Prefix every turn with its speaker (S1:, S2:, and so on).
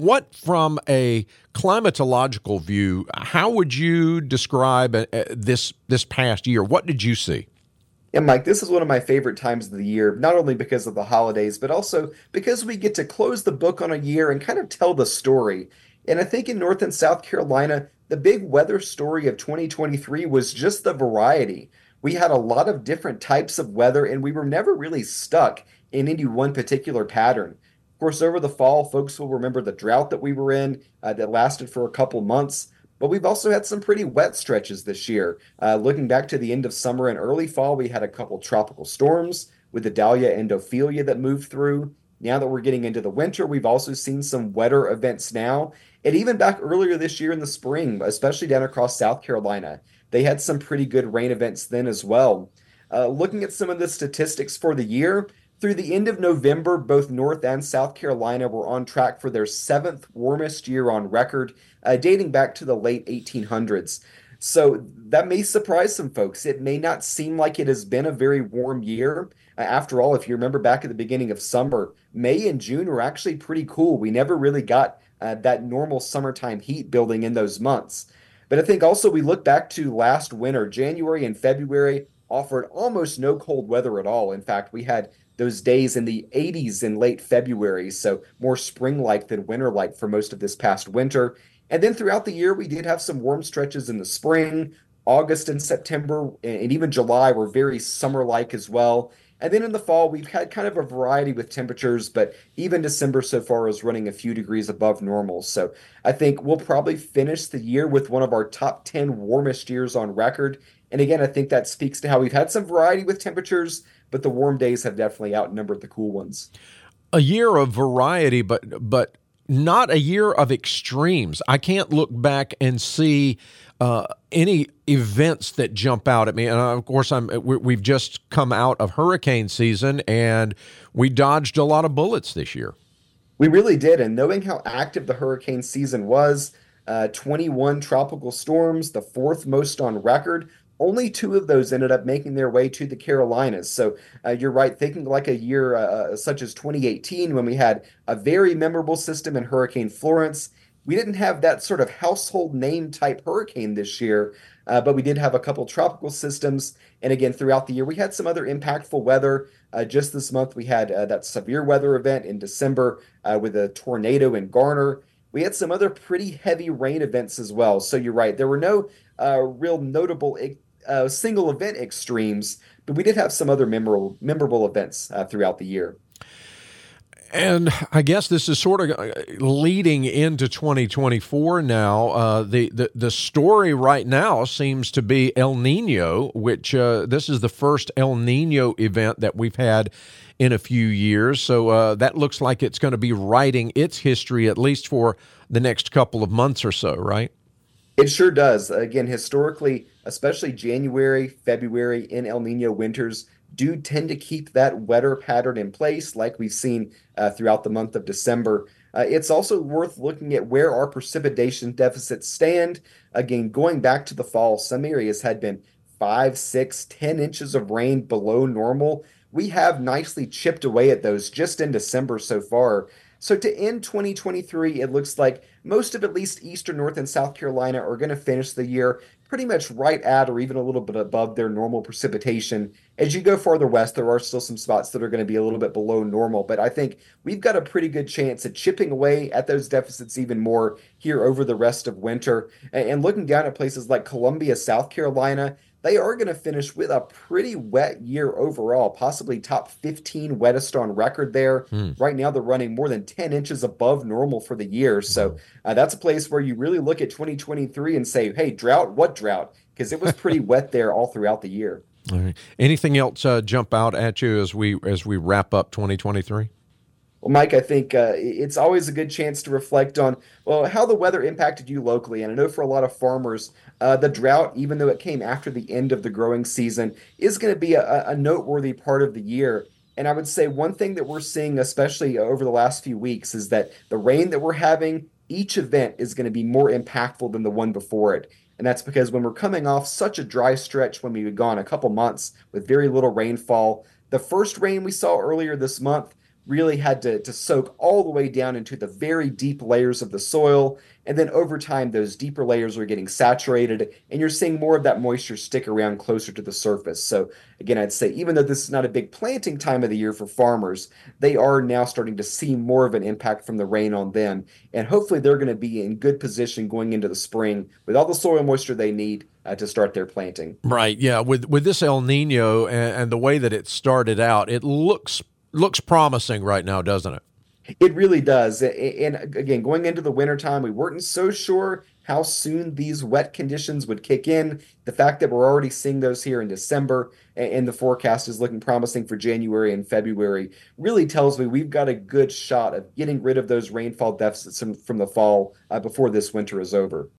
S1: what from a climatological view, how would you describe uh, this this past year? What did you see?
S2: Yeah, Mike, this is one of my favorite times of the year, not only because of the holidays, but also because we get to close the book on a year and kind of tell the story. And I think in North and South Carolina, the big weather story of 2023 was just the variety. We had a lot of different types of weather, and we were never really stuck in any one particular pattern. Course, over the fall, folks will remember the drought that we were in uh, that lasted for a couple months. But we've also had some pretty wet stretches this year. Uh, looking back to the end of summer and early fall, we had a couple tropical storms with Idalia and Ophelia that moved through. Now that we're getting into the winter, we've also seen some wetter events now. And even back earlier this year in the spring, especially down across South Carolina, they had some pretty good rain events then as well. Uh, looking at some of the statistics for the year, through the end of November, both North and South Carolina were on track for their seventh warmest year on record, uh, dating back to the late 1800s. So that may surprise some folks. It may not seem like it has been a very warm year. Uh, after all, if you remember back at the beginning of summer, May and June were actually pretty cool. We never really got uh, that normal summertime heat building in those months. But I think also we look back to last winter, January and February offered almost no cold weather at all. In fact, we had those days in the 80s in late February, so more spring like than winter like for most of this past winter. And then throughout the year, we did have some warm stretches in the spring. August and September and even July were very summer like as well. And then in the fall, we've had kind of a variety with temperatures, but even December so far is running a few degrees above normal. So I think we'll probably finish the year with one of our top 10 warmest years on record. And again, I think that speaks to how we've had some variety with temperatures, but the warm days have definitely outnumbered the cool ones.
S1: A year of variety, but but not a year of extremes. I can't look back and see uh, any events that jump out at me. And uh, of course, I'm we've just come out of hurricane season, and we dodged a lot of bullets this year.
S2: We really did, and knowing how active the hurricane season was, uh, 21 tropical storms, the fourth most on record. Only two of those ended up making their way to the Carolinas. So uh, you're right, thinking like a year uh, uh such as 2018, when we had a very memorable system in Hurricane Florence. We didn't have that sort of household name type hurricane this year, uh, but we did have a couple tropical systems. And again, throughout the year, we had some other impactful weather. Uh, just this month, we had uh, that severe weather event in December with a tornado in Garner we had some other pretty heavy rain events as well. So you're right. There were no uh, real notable uh, single event extremes, but we did have some other memorable memorable events uh, throughout the year.
S1: And I guess this is sort of uh, leading into 2024 now. Uh, the, the the story right now seems to be El Nino, which uh, this is the first El Nino event that we've had in a few years. So uh, that looks like it's going to be writing its history at least for the next couple of months or so, right?
S2: It sure does. Again, historically, especially January, February in El Nino winters do tend to keep that wetter pattern in place, like we've seen uh, throughout the month of December. Uh, it's also worth looking at where our precipitation deficits stand. Again, going back to the fall, some areas had been five, six, ten inches of rain below normal. We have nicely chipped away at those just in December so far. So to end 2023, it looks like most of at least Eastern North and South Carolina are going to finish the year pretty much right at or even a little bit above their normal precipitation. As you go farther west, there are still some spots that are going to be a little bit below normal, but I think we've got a pretty good chance at chipping away at those deficits even more here over the rest of winter. And looking down at places like Columbia, South Carolina, they are going to finish with a pretty wet year overall, possibly top 15 wettest on record there. Mm. Right now, they're running more than 10 inches above normal for the year. So hmm. uh, that's a place where you really look at 2023 and say, hey, drought, what drought? Because it was pretty wet there all throughout the year.
S1: All right. Anything else uh, jump out at you as we as we wrap up 2023?
S2: Well, Mike, I think uh, it's always a good chance to reflect on well how the weather impacted you locally. And I know for a lot of farmers, uh, the drought, even though it came after the end of the growing season, is going to be a, a noteworthy part of the year. And I would say one thing that we're seeing, especially over the last few weeks, is that the rain that we're having, each event is going to be more impactful than the one before it. And that's because when we're coming off such a dry stretch when we had gone a couple months with very little rainfall, the first rain we saw earlier this month really had to, to soak all the way down into the very deep layers of the soil. And then over time, those deeper layers are getting saturated, and you're seeing more of that moisture stick around closer to the surface. So, again, I'd say even though this is not a big planting time of the year for farmers, they are now starting to see more of an impact from the rain on them. And hopefully, they're going to be in good position going into the spring with all the soil moisture they need uh, to start their planting.
S1: Right. Yeah. With with this El Nino and, and the way that it started out, it looks looks promising right now, doesn't it?
S2: It really does. And again, going into the wintertime, we weren't so sure how soon these wet conditions would kick in. The fact that we're already seeing those here in December and the forecast is looking promising for January and February really tells me we've got a good shot of getting rid of those rainfall deficits from the fall uh, before this winter is over.